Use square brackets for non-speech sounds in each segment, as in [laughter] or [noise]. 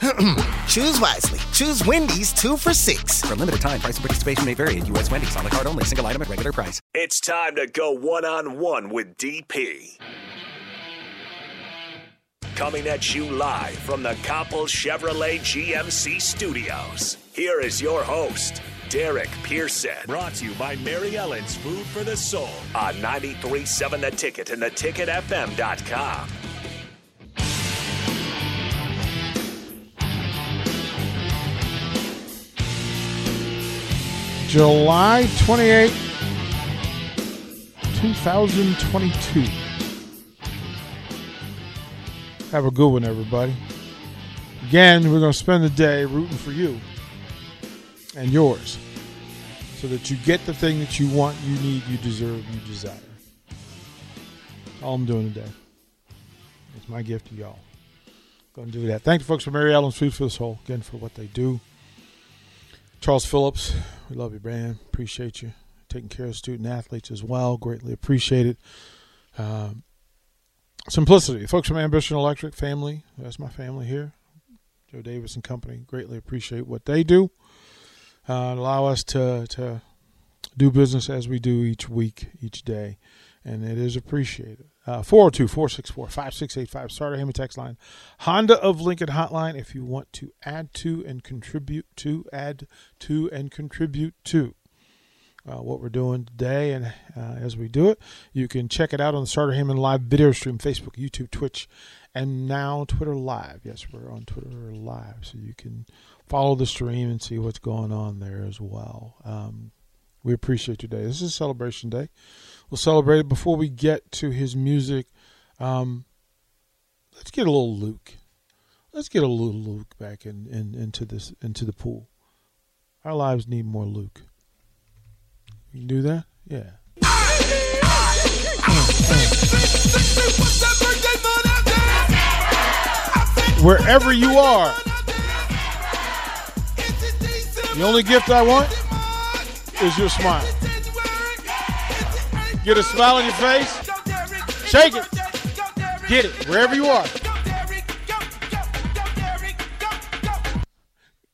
[clears throat] Choose wisely. Choose Wendy's two for six. For a limited time, price and participation may vary at U.S. Wendy's on the card only, single item at regular price. It's time to go one on one with DP. Coming at you live from the Copple Chevrolet GMC studios. Here is your host, Derek Pearson. Brought to you by Mary Ellen's Food for the Soul. On 93.7 The Ticket and theticketfm.com. July 28, 2022. Have a good one, everybody. Again, we're going to spend the day rooting for you and yours so that you get the thing that you want, you need, you deserve, you desire. All I'm doing today. It's my gift to y'all. Going to do that. Thank you, folks, for Mary Ellen's Food for this whole, again, for what they do. Charles Phillips, we love you, man. Appreciate you taking care of student athletes as well. Greatly appreciate it. Um, simplicity, folks from Ambition Electric family. That's my family here. Joe Davis and company. Greatly appreciate what they do. Uh, allow us to to do business as we do each week, each day, and it is appreciated. 402 464 5685, Sartor Hamann text line. Honda of Lincoln hotline if you want to add to and contribute to, add to and contribute to. Uh, what we're doing today, and uh, as we do it, you can check it out on the Sartor Hamann live video stream, Facebook, YouTube, Twitch, and now Twitter Live. Yes, we're on Twitter Live, so you can follow the stream and see what's going on there as well. Um, we appreciate your day. This is celebration day. We'll celebrate it before we get to his music. Um, let's get a little Luke. Let's get a little Luke back in, in into this into the pool. Our lives need more Luke. You can do that? Yeah. Wherever you are, the only gift I want is your smile. Get a smile on your face. Shake it. Get it wherever you are.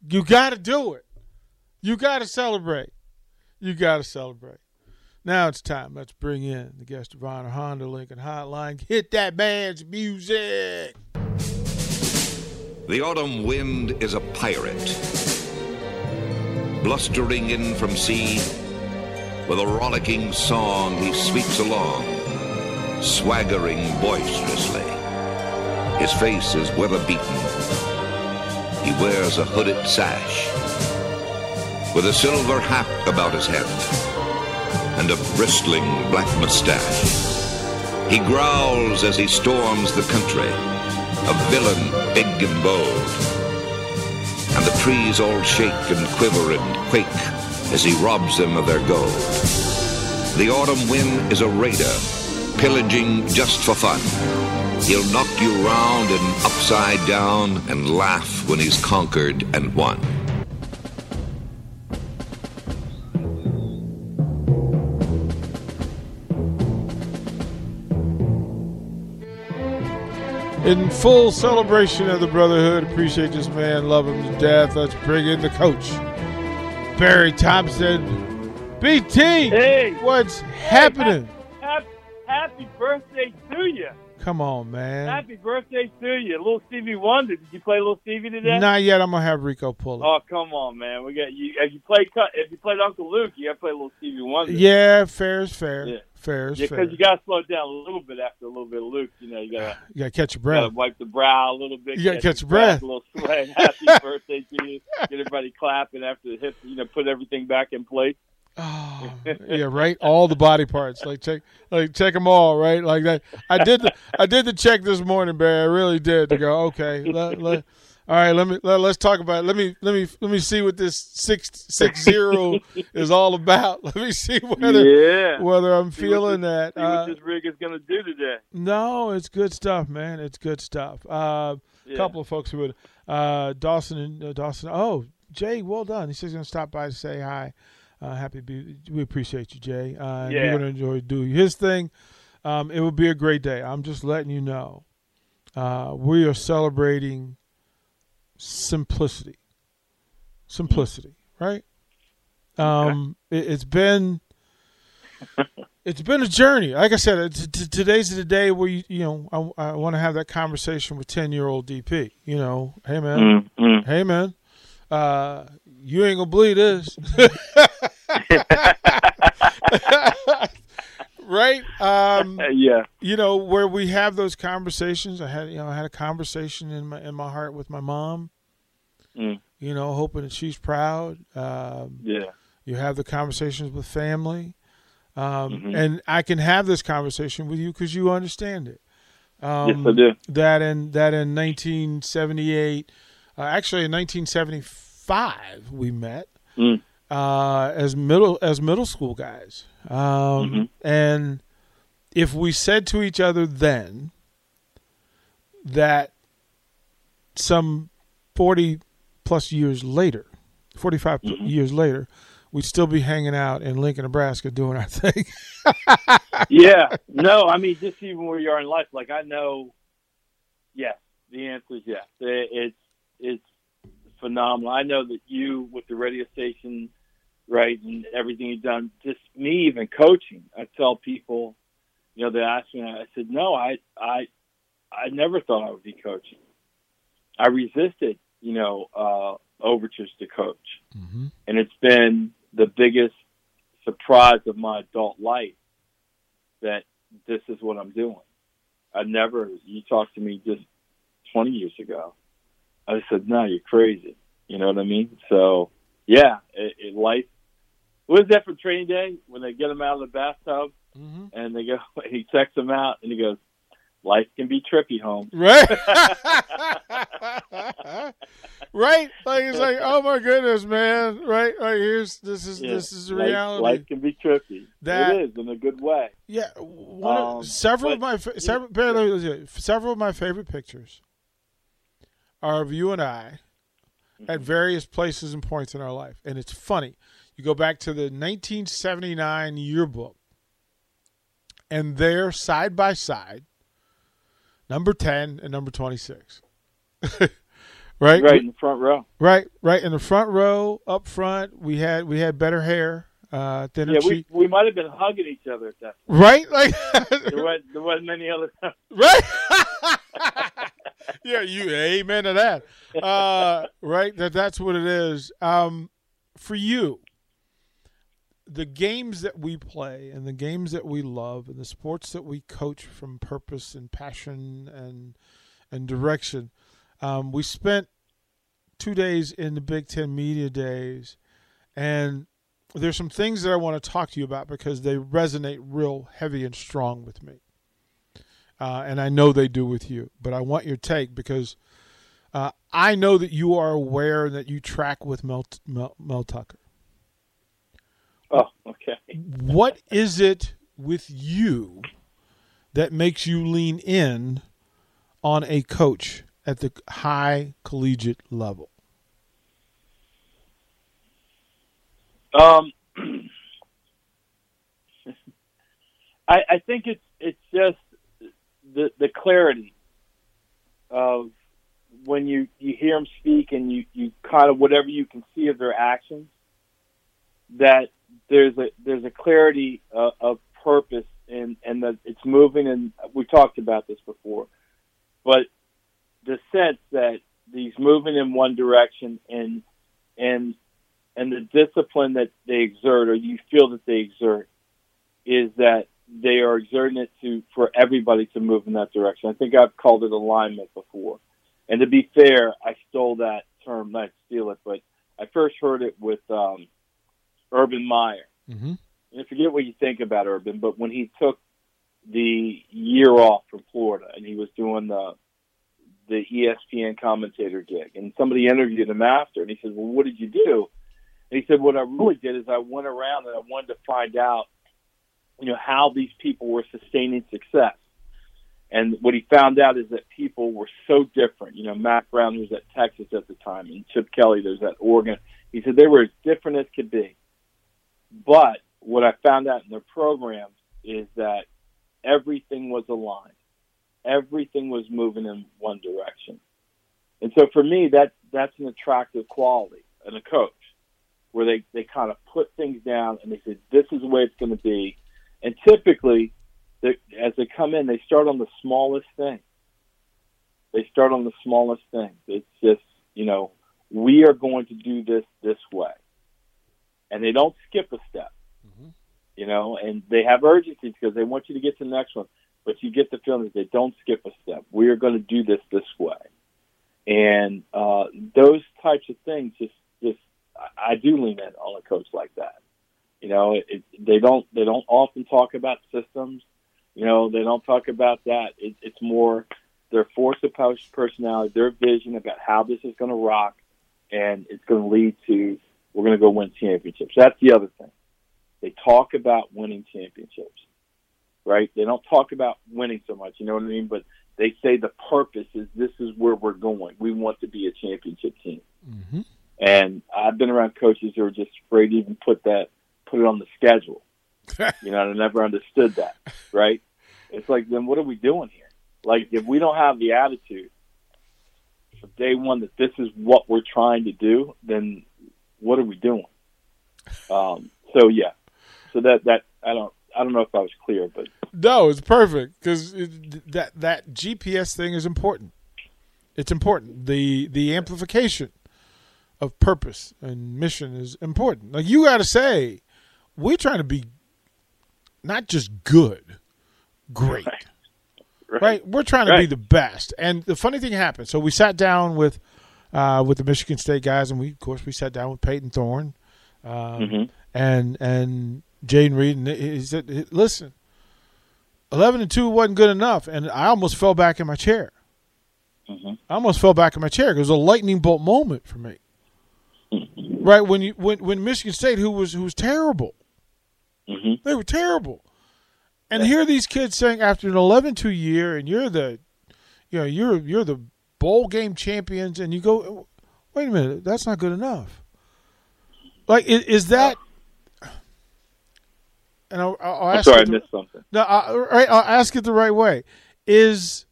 You got to do it. You got to celebrate. You got to celebrate. Now it's time. Let's bring in the guest of honor, Honda Lincoln Hotline. Hit that band's music. The autumn wind is a pirate, blustering in from sea. With a rollicking song, he sweeps along, swaggering boisterously. His face is weather beaten. He wears a hooded sash, with a silver hat about his head, and a bristling black mustache. He growls as he storms the country, a villain big and bold. And the trees all shake and quiver and quake as he robs them of their gold. The autumn wind is a raider, pillaging just for fun. He'll knock you round and upside down and laugh when he's conquered and won. In full celebration of the Brotherhood, appreciate this man, love him to death. Let's bring in the coach, Barry Thompson. BT, Hey. what's happening? Happy, birthday to you. Come on, man. Happy birthday to you. Little Stevie Wonder. Did you play Little Stevie today? Not yet. I'm gonna have Rico pull it. Oh, come on, man. We got you. If you played, if you played Uncle Luke, you got to play Little Stevie Wonder. yeah, fair is fair. Yeah. Fair is Yeah, fair. because you got to slow it down a little bit after a little bit of Luke. You know, you got to [sighs] You gotta catch your breath. wipe the brow a little bit. You gotta catch your breath. A little sweat. [laughs] Happy [laughs] birthday to you. Get everybody clapping after the hip. You know, put everything back in place. Oh, yeah, right. All the body parts, like check, like check them all, right? Like that. I did the, I did the check this morning, Barry. I really did. To go, okay, let, let, All right, let me let, us talk about. It. Let me let me let me see what this six six zero is all about. [laughs] Let me see whether yeah. whether I'm See feeling what this, that. See what Uh, this rig is going to do today. no, it's good stuff, man. It's good stuff. Uh, Yeah. A couple of folks who would uh, Dawson and uh, Dawson. Oh, Jay, well done. He says he's gonna stop by to say hi. Uh, happy to be. We appreciate you, Jay. Uh, Yeah. You're gonna enjoy doing his thing. Um, it will be a great day. I'm just letting you know. Uh, we are celebrating simplicity. Simplicity, right? Um, it, it's been [laughs] it's been a journey. Like I said, it's, t- today's the day where you you know I, I want to have that conversation with ten year old DP. You know, hey man, Mm, hey man, uh, you ain't gonna believe this, [laughs] [laughs] right? Um, [laughs] yeah. you know where we have those conversations. I had you know I had a conversation in my in my heart with my mom. Mm. You know, hoping that she's proud. Um, Yeah. you have the conversations with family, um, Mhm. and I can have this conversation with you because you understand it. Um, yes, I do. That in that in 1978, uh, actually in 1975, we met Mm. Uh, as middle as middle school guys, um, Mhm. and if we said to each other then that some 40 plus years later, 45 pl- Mhm. years later, we'd still be hanging out in Lincoln, Nebraska doing our [laughs] thing. yeah. No, I mean, just even where you are in life, like I know, yes, the answer is yes. It, it's it's phenomenal. I know that you with the radio station, right, and everything you've done. Just me even coaching, I tell people, you know, they ask me, I said, no, I I I never thought I would be coaching. I resisted, you know, uh, overtures to coach mm-hmm. and it's been the biggest surprise of my adult life that this is what I'm doing. I never, you talked to me just 20 years ago. I said, no, you're crazy. You know what I mean? So, yeah, it, it, life. What is that for training day when they get him out of the bathtub Mm-hmm. and they go, [laughs] he checks him out and he goes, life can be tricky, home. Right. [laughs] right. Like it's like, oh my goodness, man. Right. Like here's this is Yeah. this is the Life- reality. Life, can be tricky. That- it is in a good way. Yeah, one of- Um, several of my several, barely- let me tell you, several of my favorite pictures are of you and I at Mm-hmm. various places and points in our life, and it's funny. You go back to the 1979 yearbook, and there, side by side, number 10 and number 26. [laughs] right, Right in the front row. right, right in the front row, up front. We had we had better hair, uh, thinner Yeah, we, cheek. we might have been hugging each other at that. Right, like [laughs] There wasn't, there wasn't many other. Right? [laughs] yeah, you amen to that. Uh, right? That that's what it is. Um, for you, the games that we play and the games that we love and the sports that we coach from purpose and passion and and direction. Um, we spent two days in the Big Ten Media Days, and there's some things that I want to talk to you about because they resonate real heavy and strong with me uh, and I know they do with you. But I want your take because uh, I know that you are aware that you track with Mel, Mel, Mel Tucker. [laughs] Oh, okay. What is it with you that makes you lean in on a coach at the high collegiate level? Um, [clears throat] I, I think it's it's just the the clarity of when you you hear them speak and you you kind of whatever you can see of their actions that there's a there's a clarity uh, of purpose and and that it's moving and we talked about this before but the sense that he's moving in one direction and and and the discipline that they exert or you feel that they exert is that they are exerting it to for everybody to move in that direction. I think I've called it alignment before. And to be fair, I stole that term, not steal it, but I first heard it with um, Urban Meyer. Mm-hmm. And I forget what you think about Urban, but when he took the year off from Florida and he was doing the the ESPN commentator gig, and somebody interviewed him after, and he said, "Well, what did you do?" And he said, "What I really did is I went around and I wanted to find out, you know, how these people were sustaining success." And what he found out is that people were so different. You know, Mack Brown, was at Texas at the time, and Chip Kelly, was at Oregon. He said they were as different as could be. But what I found out in the programs is that everything was aligned. Everything was moving in one direction. And so for me, that that's an attractive quality in a coach, where they, they kind of put things down and they say, this is the way it's going to be. And typically, as they come in, they start on the smallest thing. They start on the smallest thing. It's just, you know, we are going to do this this way. And they don't skip a step, mm-hmm. you know, and they have urgency because they want you to get to the next one. But you get the feeling that they don't skip a step. We are going to do this this way. And uh, those types of things just, just, I do lean in on a coach like that. You know, it, it, they don't they don't often talk about systems. You know, they don't talk about that. It, it's more their force of personality, their vision about how this is going to rock, and it's going to lead to we're going to go win championships. That's the other thing. They talk about winning championships, right? They don't talk about winning so much, you know what I mean? But they say the purpose is this is where we're going. We want to be a championship team. Mm-hmm. And I've been around coaches who are just afraid to even put that, put it on the schedule. [laughs] you know, I never understood that, right? It's like, then what are we doing here? Like, if we don't have the attitude from day one that this is what we're trying to do, then what are we doing? Um, so yeah, so that that I don't I don't know if I was clear, but no, it's perfect because that that GPS thing is important. It's important. the The amplification of purpose and mission is important. Like you got to say, we're trying to be not just good, great. Right. [laughs] Right. right? We're trying to right. be the best. And the funny thing happened. So we sat down with uh, with the Michigan State guys, and we of course we sat down with Payton Thorne, um, mm-hmm. and and Jayden Reed, and he said, "Listen, eleven and two wasn't good enough," and I almost fell back in my chair. Mm-hmm. I almost fell back in my chair it was a lightning bolt moment for me. Mm-hmm. Right when you when when Michigan State, who was who was terrible, mm-hmm. they were terrible. And here these kids saying after an 11-2 year, and you're the, you know, you're you're the bowl game champions, and you go, wait a minute, that's not good enough. Like, is, is that? And I'll, I'll ask. I'm sorry, the, I missed something. No, I, right, I'll ask it the right way. Is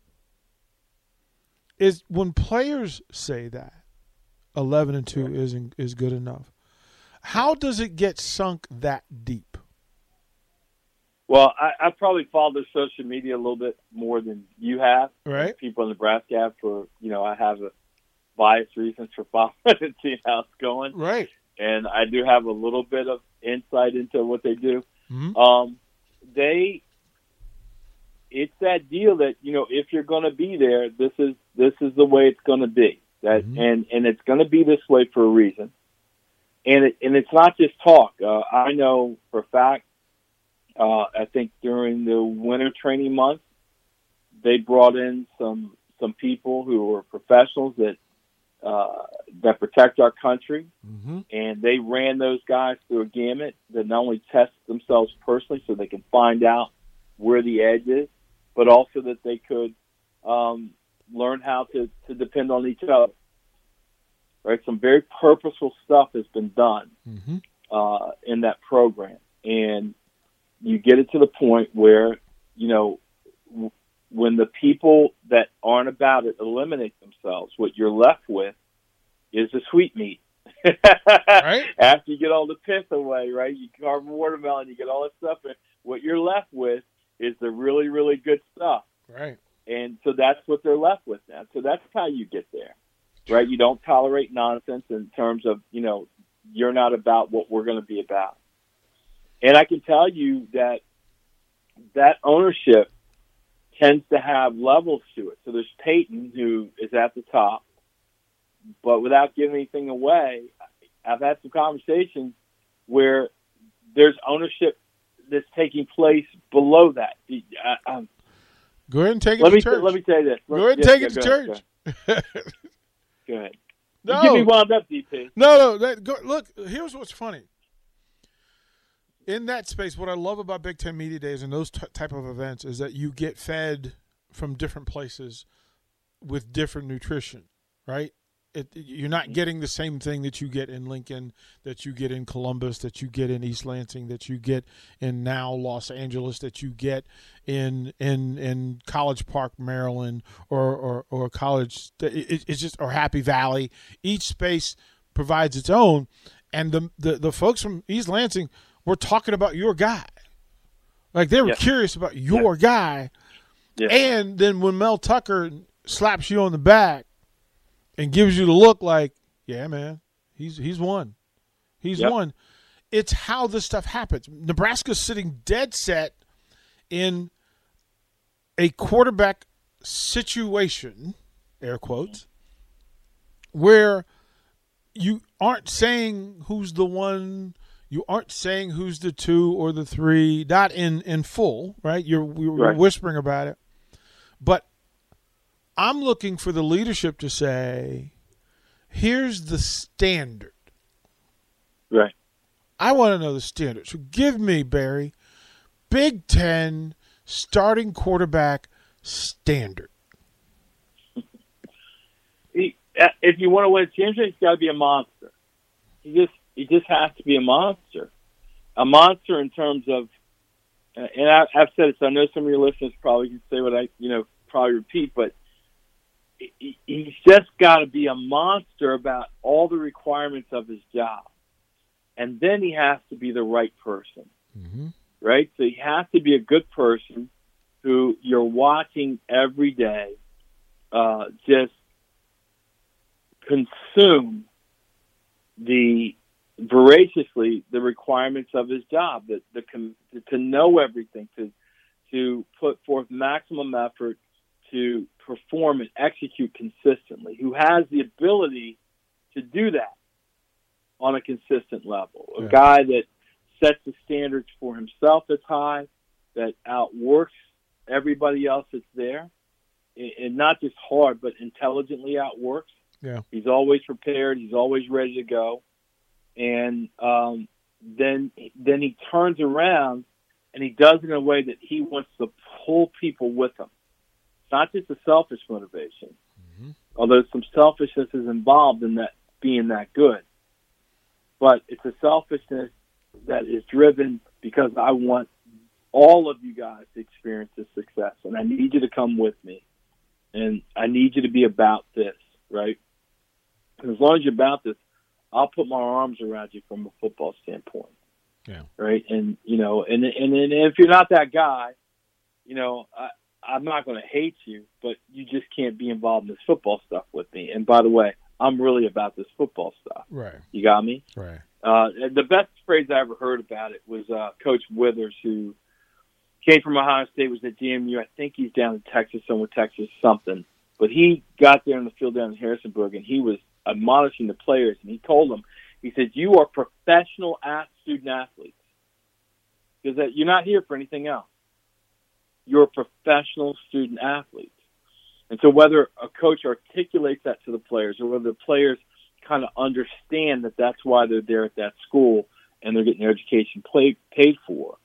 is when players say that eleven and two isn't is good enough? How does it get sunk that deep? Well, I, I probably follow their social media a little bit more than you have. Right. People in Nebraska have for you know I have a biased reasons for [laughs] following and seeing how it's going. Right. And I do have a little bit of insight into what they do. Mm-hmm. Um, they, it's that deal that you know if you're going to be there, this is this is the way it's going to be. That mm-hmm. and and it's going to be this way for a reason. And it, and it's not just talk. Uh, I know for a fact uh, I think during the winter training months, they brought in some some people who were professionals that uh, that protect our country, mm-hmm. and they ran those guys through a gamut that not only test themselves personally so they can find out where the edge is, but also that they could um, learn how to, to depend on each other. Right, some very purposeful stuff has been done mm-hmm. uh, in that program, and you get it to the point where, you know, w- when the people that aren't about it eliminate themselves, what you're left with is the sweet meat. [laughs] right. After you get all the pith away, right? You carve a watermelon, you get all that stuff, and what you're left with is the really, really good stuff. Right. And so that's what they're left with now. So that's how you get there, right? You don't tolerate nonsense in terms of, you know, you're not about what we're going to be about. And I can tell you that that ownership tends to have levels to it. So there's Payton, who is at the top, but without giving anything away, I've had some conversations where there's ownership that's taking place below that. Go ahead and take it let to me church. let me say this. go ahead and Yeah, take yeah, it to go ahead, church. Go ahead. [laughs] Go ahead. no, You get me wound up, DP. No, no. That, go, look, here's what's funny. In that space, what I love about Big Ten Media Days and those t- type of events is that you get fed from different places with different nutrition, right? It, you're not getting the same thing that you get in Lincoln, that you get in Columbus, that you get in East Lansing, that you get in now Los Angeles, that you get in in in College Park, Maryland, or or, or College. It, it's just or Happy Valley. Each space provides its own, and the the, the folks from East Lansing were talking about your guy, like they were curious about your guy, and then when Mel Tucker slaps you on the back and gives you the look like, yeah, man, he's he's won. He's Yep. won. It's how this stuff happens. Nebraska's sitting dead set in a quarterback situation, air quotes, where you aren't saying who's the one, you aren't saying who's the two or the three, not in in full, right? You're you're Right. whispering about it, but I'm looking for the leadership to say, here's the standard. Right. I want to know the standard. So give me, Barry, Big Ten starting quarterback standard. Uh, if you want to win a championship, he's got to be a monster. He just he just has to be a monster, a monster in terms of. uh, And I, I've said it, so I know some of your listeners probably can say what I you know probably repeat, but he- he's just got to be a monster about all the requirements of his job, and then he has to be the right person Mm-hmm. right? So he has to be a good person who you're watching every day, uh, just consume the voraciously the requirements of his job, that the to, know everything, to to put forth maximum effort, to perform and execute consistently. Who has the ability to do that on a consistent level? A Yeah. guy that sets the standards for himself that's high, that outworks everybody else that's there, and not just hard, but intelligently outworks. Yeah. He's always prepared. He's always ready to go, and um, then then he turns around and he does it in a way that he wants to pull people with him. It's not just a selfish motivation, although some selfishness is involved in that being that good, but it's a selfishness that is driven because I want all of you guys to experience this success, and I need you to come with me, and I need you to be about this, right? And as long as you're about this, I'll put my arms around you from a football standpoint. Yeah. Right. And you know, and and, and if you're not that guy, you know, I, I'm not going to hate you, but you just can't be involved in this football stuff with me. And by the way, I'm really about this football stuff. Right. You got me? Right. Uh, the best phrase I ever heard about it was uh, Coach Withers, who came from Ohio State, was at JMU. I think he's down in Texas, somewhere Texas, something. But he got there on the field down in Harrisonburg, and he was admonishing the players, and he told them, he said, "You are professional student athletes because that you're not here for anything else. You're professional student athletes." And so, whether a coach articulates that to the players, or whether the players kind of understand that that's why they're there at that school and they're getting their education play, paid for,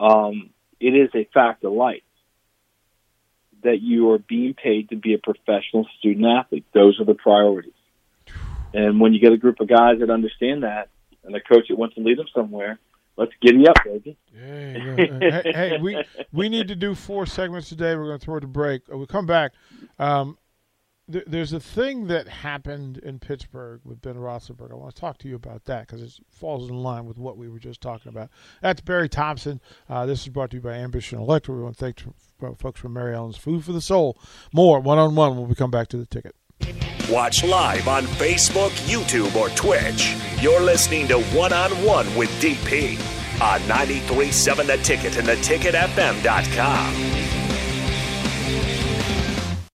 um, it is a fact of life that you are being paid to be a professional student athlete. Those are the priorities. And when you get a group of guys that understand that and a coach that wants to lead them somewhere, let's get giddy up, baby. Yeah, hey, we we need to do four segments today. We're going to throw it a break. We'll come back. Um, th- there's a thing that happened in Pittsburgh with Ben Roethlisberger. I want to talk to you about that because it falls in line with what we were just talking about. That's Barry Thompson. Uh, this is brought to you by Ambition Electric. We want to thank f- folks from Mary Ellen's Food for the Soul. More one on one when we come back to the ticket. Watch live on Facebook, YouTube, or Twitch. You're listening to One on One with DP on 937 The Ticket and theticketfm.com.